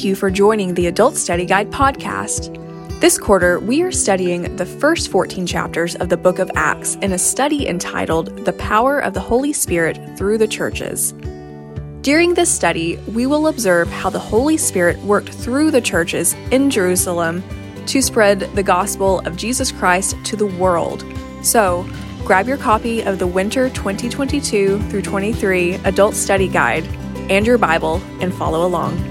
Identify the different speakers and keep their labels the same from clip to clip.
Speaker 1: Thank you for joining the Adult Study Guide podcast. This quarter, we are studying the first 14 chapters of the book of Acts in a study entitled The Power of the Holy Spirit Through the Churches. During this study, we will observe how the Holy Spirit worked through the churches in Jerusalem to spread the gospel of Jesus Christ to the world. So, grab your copy of the Winter 2022 through 23 Adult Study Guide and your Bible and follow along.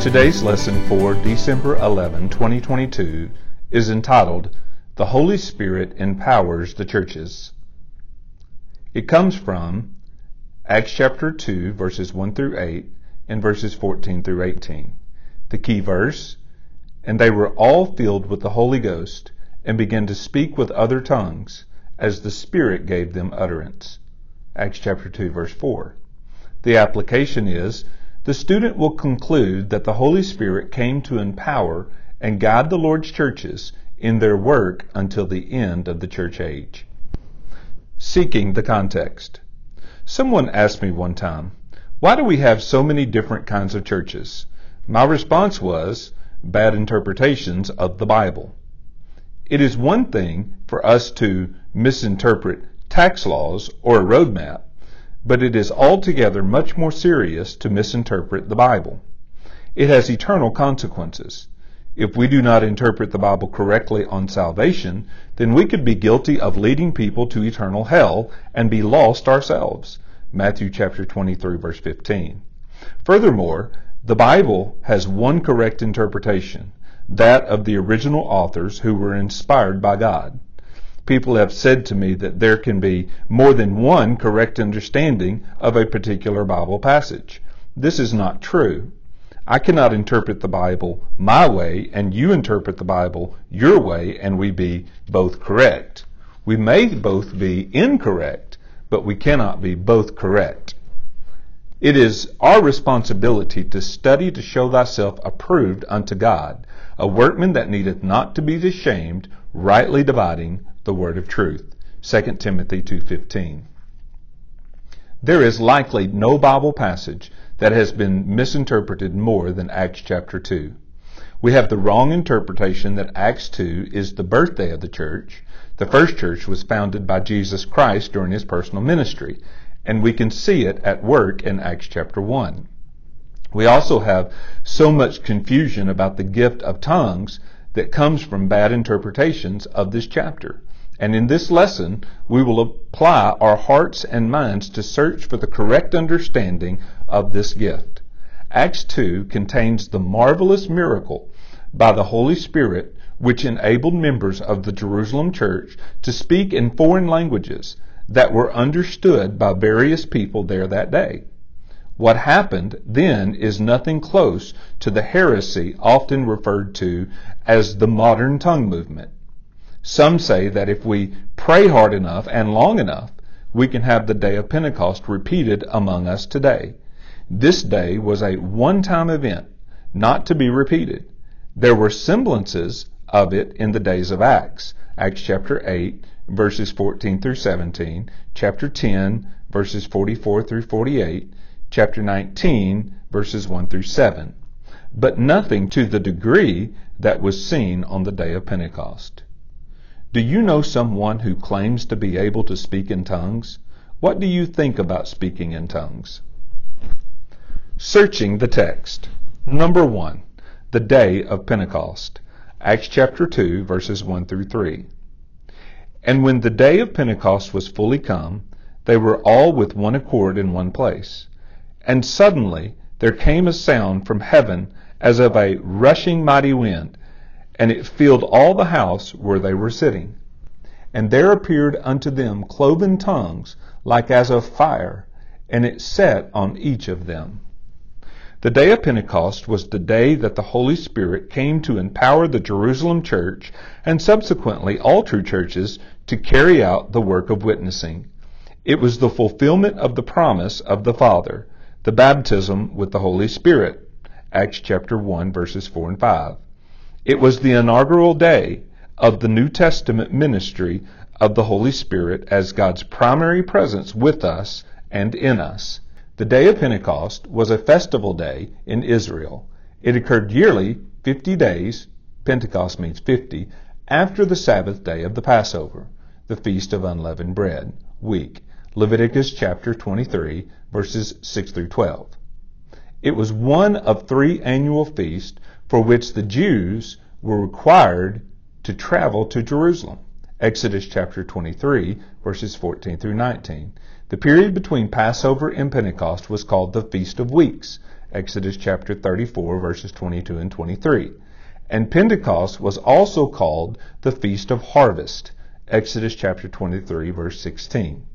Speaker 2: Today's lesson for December 11, 2022 is entitled The Holy Spirit Empowers the Churches. It comes from Acts chapter 2, verses 1 through 8, and verses 14 through 18. The key verse And they were all filled with the Holy Ghost and began to speak with other tongues as the Spirit gave them utterance. Acts chapter 2, verse 4. The application is the student will conclude that the Holy Spirit came to empower and guide the Lord's churches in their work until the end of the church age. Seeking the context. Someone asked me one time, why do we have so many different kinds of churches? My response was, bad interpretations of the Bible. It is one thing for us to misinterpret tax laws, or a roadmap, but it is altogether much more serious to misinterpret the Bible. It has eternal consequences. If we do not interpret the Bible correctly on salvation, then we could be guilty of leading people to eternal hell and be lost ourselves. Matthew chapter 23 verse 15. Furthermore, the Bible has one correct interpretation, that of the original authors who were inspired by God people have said to me that there can be more than one correct understanding of a particular Bible passage. This is not true. I cannot interpret the Bible my way and you interpret the Bible your way and we be both correct. We may both be incorrect, but we cannot be both correct. It is our responsibility to study to show thyself approved unto God, a workman that needeth not to be ashamed, rightly dividing the word of truth. 2 Timothy 2:15. There is likely no Bible passage that has been misinterpreted more than Acts chapter 2. We have the wrong interpretation that Acts 2 is the birthday of the church. The first church was founded by Jesus Christ during his personal ministry, and we can see it at work in Acts chapter 1. We also have so much confusion about the gift of tongues that comes from bad interpretations of this chapter. And in this lesson, we will apply our hearts and minds to search for the correct understanding of this gift. Acts 2 contains the marvelous miracle by the Holy Spirit which enabled members of the Jerusalem church to speak in foreign languages that were understood by various people there that day. What happened then is nothing close to the heresy often referred to as the modern tongue movement. Some say that if we pray hard enough and long enough, we can have the day of Pentecost repeated among us today. This day was a one-time event, not to be repeated. There were semblances of it in the days of Acts, Acts chapter 8, verses 14 through 17, chapter 10, verses 44 through 48, chapter 19, verses 1 through 7, but nothing to the degree that was seen on the day of Pentecost. Do you know someone who claims to be able to speak in tongues? What do you think about speaking in tongues? Searching the text. Number one, the day of Pentecost. Acts chapter 2, verses 1 through 3. And when the day of Pentecost was fully come, they were all with one accord in one place. And suddenly there came a sound from heaven as of a rushing mighty wind and it filled all the house where they were sitting. And there appeared unto them cloven tongues like as of fire, and it sat on each of them. The day of Pentecost was the day that the Holy Spirit came to empower the Jerusalem church and subsequently all true churches to carry out the work of witnessing. It was the fulfillment of the promise of the Father, the baptism with the Holy Spirit. Acts chapter 1 verses 4 and 5. It was the inaugural day of the New Testament ministry of the Holy Spirit as God's primary presence with us and in us. The day of Pentecost was a festival day in Israel. It occurred yearly 50 days, Pentecost means 50, after the Sabbath day of the Passover, the Feast of Unleavened Bread, week. Leviticus chapter 23, verses 6 through 12. It was one of three annual feasts for which the Jews were required to travel to Jerusalem. Exodus chapter 23, verses 14 through 19. The period between Passover and Pentecost was called the Feast of Weeks. Exodus chapter 34, verses 22 and 23. And Pentecost was also called the Feast of Harvest. Exodus chapter 23, verse 16.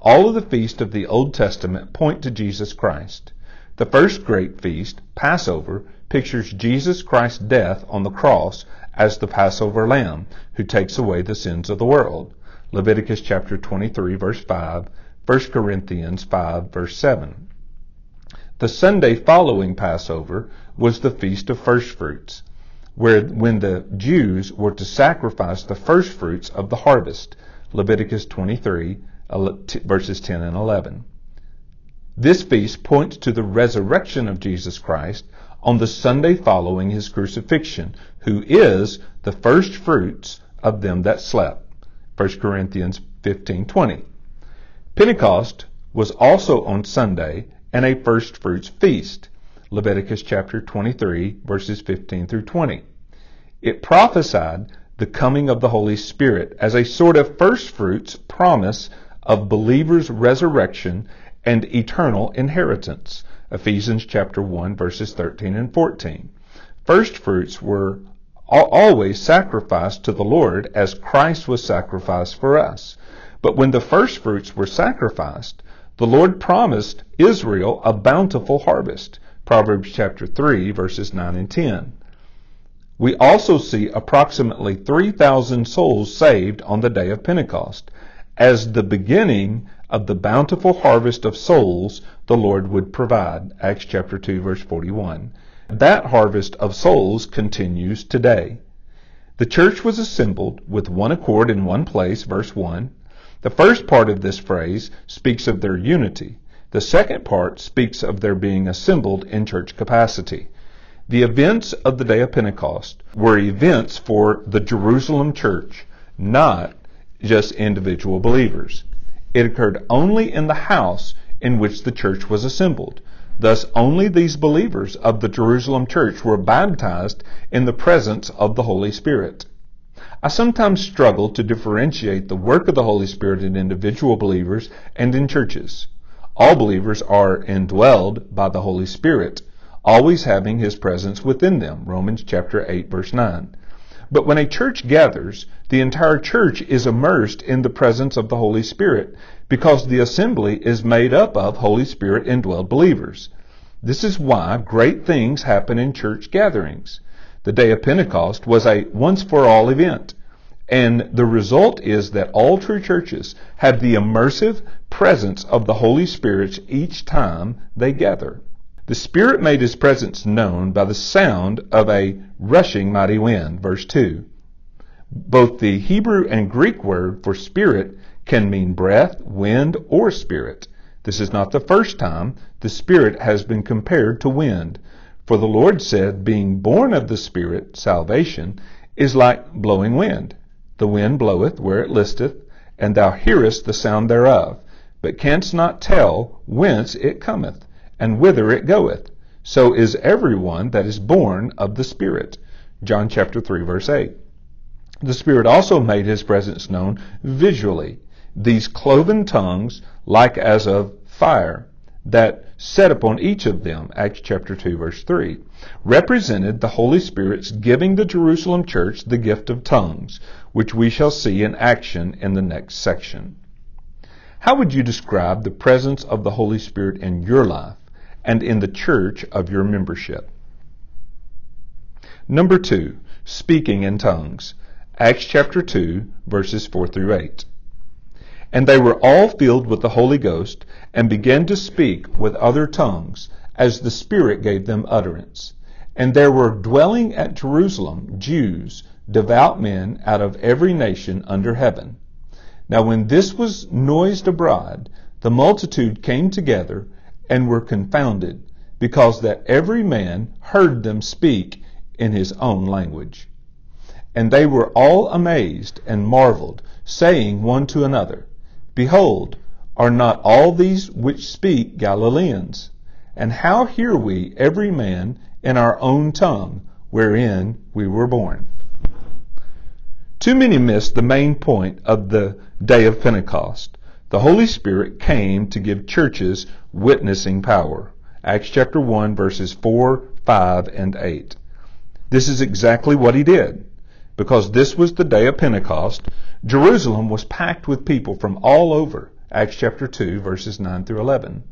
Speaker 2: All of the feasts of the Old Testament point to Jesus Christ. The first great feast, Passover, pictures Jesus Christ's death on the cross as the Passover lamb who takes away the sins of the world. Leviticus chapter 23 verse 5, 1 Corinthians 5 verse 7. The Sunday following Passover was the Feast of First Fruits, where when the Jews were to sacrifice the first fruits of the harvest. Leviticus 23 verses 10 and 11. This feast points to the resurrection of Jesus Christ on the Sunday following his crucifixion, who is the first fruits of them that slept. 1 Corinthians 15:20. Pentecost was also on Sunday and a first fruits feast. Leviticus chapter 23 verses 15 through 20. It prophesied the coming of the Holy Spirit as a sort of first fruits promise of believers' resurrection and eternal inheritance. Ephesians chapter 1 verses 13 and 14. First fruits were always sacrificed to the Lord as Christ was sacrificed for us. But when the first fruits were sacrificed, the Lord promised Israel a bountiful harvest. Proverbs chapter 3 verses 9 and 10. We also see approximately 3,000 souls saved on the day of Pentecost as the beginning of the bountiful harvest of souls the Lord would provide. Acts chapter 2 verse 41. That harvest of souls continues today. The church was assembled with one accord in one place, verse 1. The first part of this phrase speaks of their unity. The second part speaks of their being assembled in church capacity. The events of the day of Pentecost were events for the Jerusalem church, not just individual believers. It occurred only in the house in which the church was assembled. Thus, only these believers of the Jerusalem church were baptized in the presence of the Holy Spirit. I sometimes struggle to differentiate the work of the Holy Spirit in individual believers and in churches. All believers are indwelled by the Holy Spirit, always having His presence within them. Romans chapter 8 verse 9. But when a church gathers, the entire church is immersed in the presence of the Holy Spirit because the assembly is made up of Holy Spirit indwelled believers. This is why great things happen in church gatherings. The day of Pentecost was a once for all event. And the result is that all true churches have the immersive presence of the Holy Spirit each time they gather. The Spirit made his presence known by the sound of a rushing mighty wind. Verse 2. Both the Hebrew and Greek word for spirit can mean breath, wind, or spirit. This is not the first time the Spirit has been compared to wind. For the Lord said, being born of the Spirit, salvation, is like blowing wind. The wind bloweth where it listeth, and thou hearest the sound thereof, but canst not tell whence it cometh and whither it goeth. So is everyone that is born of the Spirit. John chapter 3 verse 8. The Spirit also made his presence known visually. These cloven tongues, like as of fire, that set upon each of them, Acts chapter 2 verse 3, represented the Holy Spirit's giving the Jerusalem church the gift of tongues, which we shall see in action in the next section. How would you describe the presence of the Holy Spirit in your life? And in the church of your membership. Number two, speaking in tongues. Acts chapter 2, verses 4 through 8. And they were all filled with the Holy Ghost and began to speak with other tongues as the Spirit gave them utterance. And there were dwelling at Jerusalem Jews, devout men out of every nation under heaven. Now when this was noised abroad, the multitude came together and were confounded, because that every man heard them speak in his own language. And they were all amazed and marveled, saying one to another, Behold, are not all these which speak Galileans? And how hear we every man in our own tongue wherein we were born? Too many miss the main point of the day of Pentecost. The Holy Spirit came to give churches witnessing power. Acts chapter 1 verses 4, 5, and 8. This is exactly what he did. Because this was the day of Pentecost, Jerusalem was packed with people from all over. Acts chapter 2 verses 9 through 11.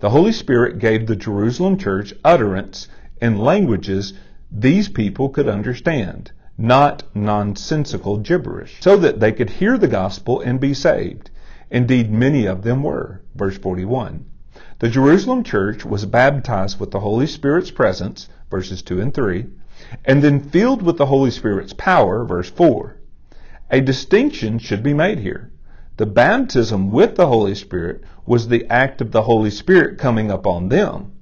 Speaker 2: The Holy Spirit gave the Jerusalem church utterance in languages these people could understand not nonsensical gibberish, so that they could hear the gospel and be saved. Indeed, many of them were. Verse 41. The Jerusalem church was baptized with the Holy Spirit's presence, verses 2 and 3, and then filled with the Holy Spirit's power, verse 4. A distinction should be made here. The baptism with the Holy Spirit was the act of the Holy Spirit coming upon them.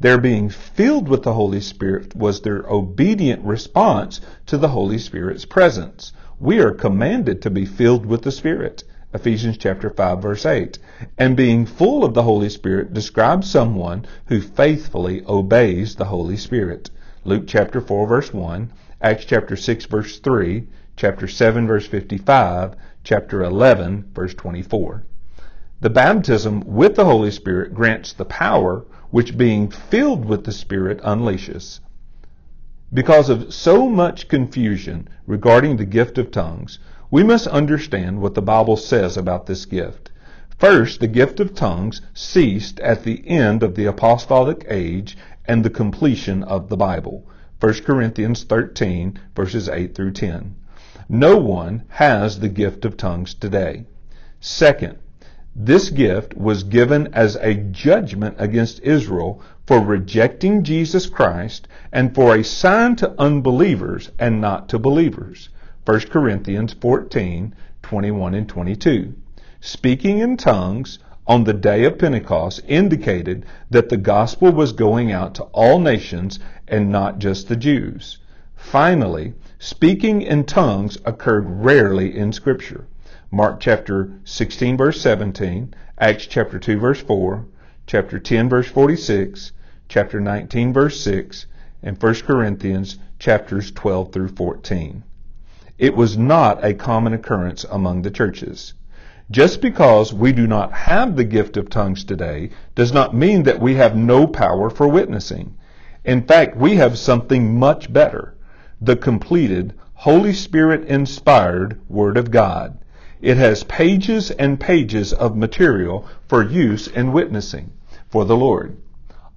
Speaker 2: Their being filled with the Holy Spirit was their obedient response to the Holy Spirit's presence. We are commanded to be filled with the Spirit. Ephesians chapter 5 verse 8. And being full of the Holy Spirit describes someone who faithfully obeys the Holy Spirit. Luke chapter 4 verse 1, Acts chapter 6 verse 3, chapter 7 verse 55, chapter 11 verse 24. The baptism with the Holy Spirit grants the power which being filled with the Spirit unleashes. Because of so much confusion regarding the gift of tongues, we must understand what the Bible says about this gift. First, the gift of tongues ceased at the end of the apostolic age and the completion of the Bible. 1 Corinthians 13, verses 8 through 10. No one has the gift of tongues today. Second, this gift was given as a judgment against Israel for rejecting Jesus Christ and for a sign to unbelievers and not to believers. 1 Corinthians 14, 21 and 22. Speaking in tongues on the day of Pentecost indicated that the gospel was going out to all nations and not just the Jews. Finally, speaking in tongues occurred rarely in Scripture. Mark chapter 16 verse 17, Acts chapter 2 verse 4, chapter 10 verse 46, chapter 19 verse 6, and 1 Corinthians chapters 12 through 14. It was not a common occurrence among the churches. Just because we do not have the gift of tongues today does not mean that we have no power for witnessing. In fact, we have something much better. The completed, Holy Spirit inspired Word of God. It has pages and pages of material for use in witnessing for the Lord.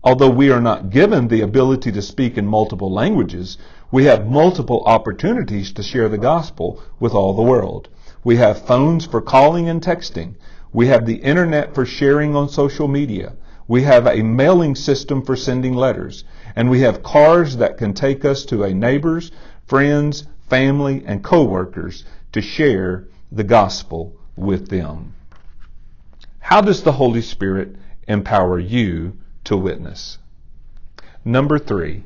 Speaker 2: Although we are not given the ability to speak in multiple languages, we have multiple opportunities to share the gospel with all the world. We have phones for calling and texting. We have the internet for sharing on social media. We have a mailing system for sending letters. And we have cars that can take us to a neighbor's, friends, family, and coworkers to share the gospel with them. How does the Holy Spirit empower you to witness? Number three,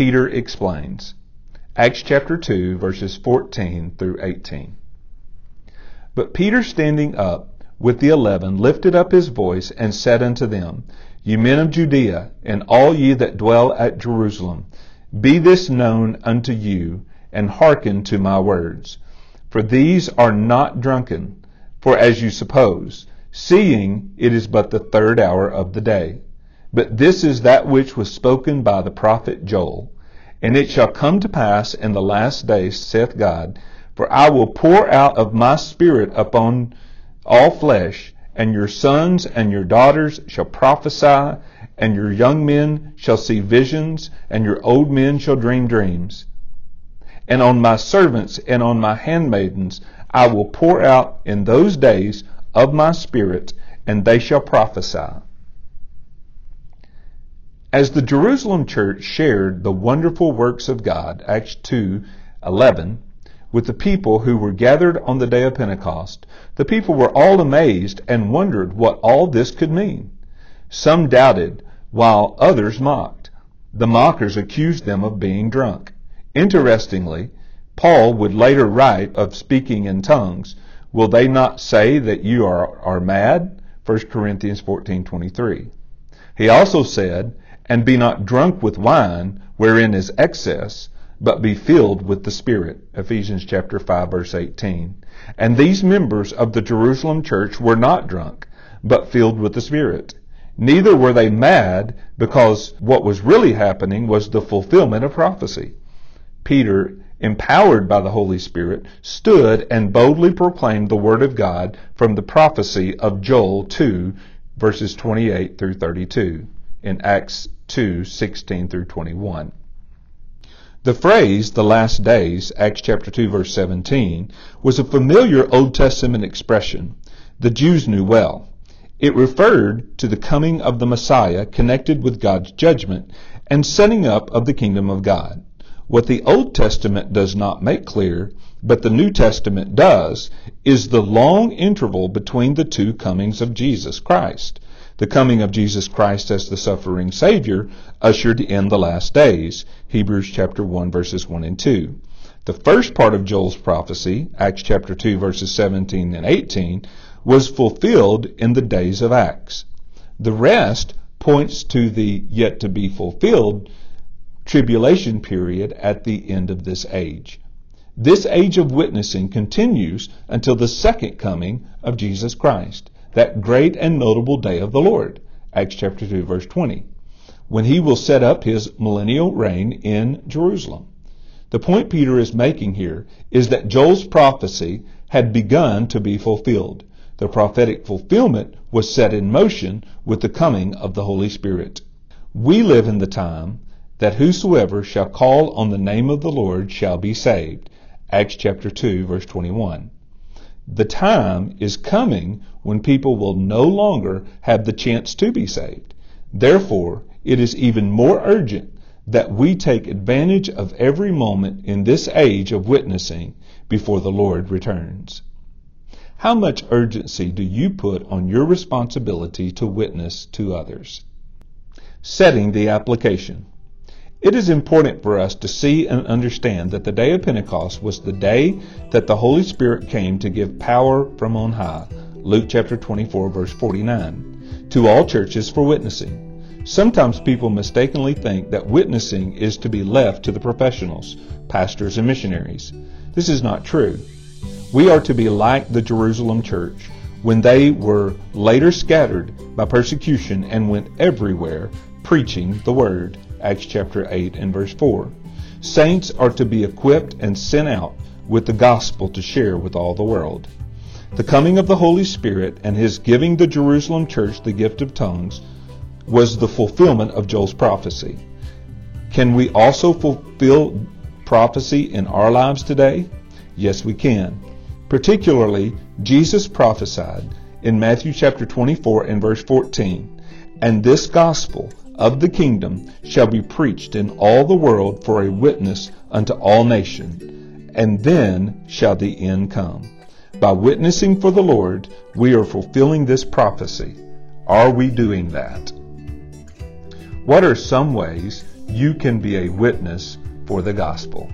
Speaker 2: Peter explains. Acts chapter 2, verses 14 through 18. But Peter standing up with the eleven lifted up his voice and said unto them, Ye men of Judea, and all ye that dwell at Jerusalem, be this known unto you, and hearken to my words. For these are not drunken, for as you suppose, seeing it is but the third hour of the day. But this is that which was spoken by the prophet Joel. And it shall come to pass in the last days, saith God, for I will pour out of my spirit upon all flesh, and your sons and your daughters shall prophesy, and your young men shall see visions, and your old men shall dream dreams and on my servants and on my handmaidens I will pour out in those days of my spirit, and they shall prophesy. As the Jerusalem church shared the wonderful works of God, Acts 2 11, with the people who were gathered on the day of Pentecost, the people were all amazed and wondered what all this could mean. Some doubted, while others mocked. The mockers accused them of being drunk. Interestingly, Paul would later write of speaking in tongues. Will they not say that you are, are mad? 1 Corinthians 14:23. He also said, "And be not drunk with wine, wherein is excess, but be filled with the Spirit." Ephesians chapter 5 verse 18. And these members of the Jerusalem church were not drunk, but filled with the Spirit. Neither were they mad, because what was really happening was the fulfillment of prophecy. Peter, empowered by the Holy Spirit, stood and boldly proclaimed the Word of God from the prophecy of Joel 2, verses 28 through 32, in Acts 2, 16 through 21. The phrase, the last days, Acts chapter 2, verse 17, was a familiar Old Testament expression the Jews knew well. It referred to the coming of the Messiah connected with God's judgment and setting up of the kingdom of God. What the Old Testament does not make clear, but the New Testament does, is the long interval between the two comings of Jesus Christ. The coming of Jesus Christ as the suffering Savior ushered in the last days. Hebrews chapter 1 verses 1 and 2. The first part of Joel's prophecy, Acts chapter 2 verses 17 and 18, was fulfilled in the days of Acts. The rest points to the yet to be fulfilled tribulation period at the end of this age. This age of witnessing continues until the second coming of Jesus Christ, that great and notable day of the Lord. Acts chapter 2 verse 20. When he will set up his millennial reign in Jerusalem. The point Peter is making here is that Joel's prophecy had begun to be fulfilled. The prophetic fulfillment was set in motion with the coming of the Holy Spirit. We live in the time that whosoever shall call on the name of the Lord shall be saved. Acts chapter 2 verse 21. The time is coming when people will no longer have the chance to be saved. Therefore, it is even more urgent that we take advantage of every moment in this age of witnessing before the Lord returns. How much urgency do you put on your responsibility to witness to others? Setting the application. It is important for us to see and understand that the day of Pentecost was the day that the Holy Spirit came to give power from on high. Luke chapter 24 verse 49 to all churches for witnessing. Sometimes people mistakenly think that witnessing is to be left to the professionals, pastors and missionaries. This is not true. We are to be like the Jerusalem church when they were later scattered by persecution and went everywhere preaching the word. Acts chapter 8 and verse 4. Saints are to be equipped and sent out with the gospel to share with all the world. The coming of the Holy Spirit and his giving the Jerusalem church the gift of tongues was the fulfillment of Joel's prophecy. Can we also fulfill prophecy in our lives today? Yes, we can. Particularly, Jesus prophesied in Matthew chapter 24 and verse 14, and this gospel of the kingdom shall be preached in all the world for a witness unto all nations, and then shall the end come. By witnessing for the Lord, we are fulfilling this prophecy. Are we doing that? What are some ways you can be a witness for the gospel?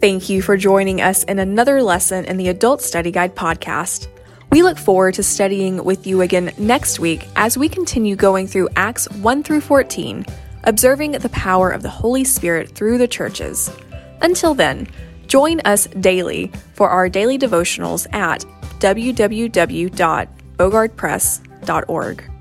Speaker 1: Thank you for joining us in another lesson in the Adult Study Guide podcast. We look forward to studying with you again next week as we continue going through Acts 1 through 14, observing the power of the Holy Spirit through the churches. Until then, join us daily for our daily devotionals at www.bogardpress.org.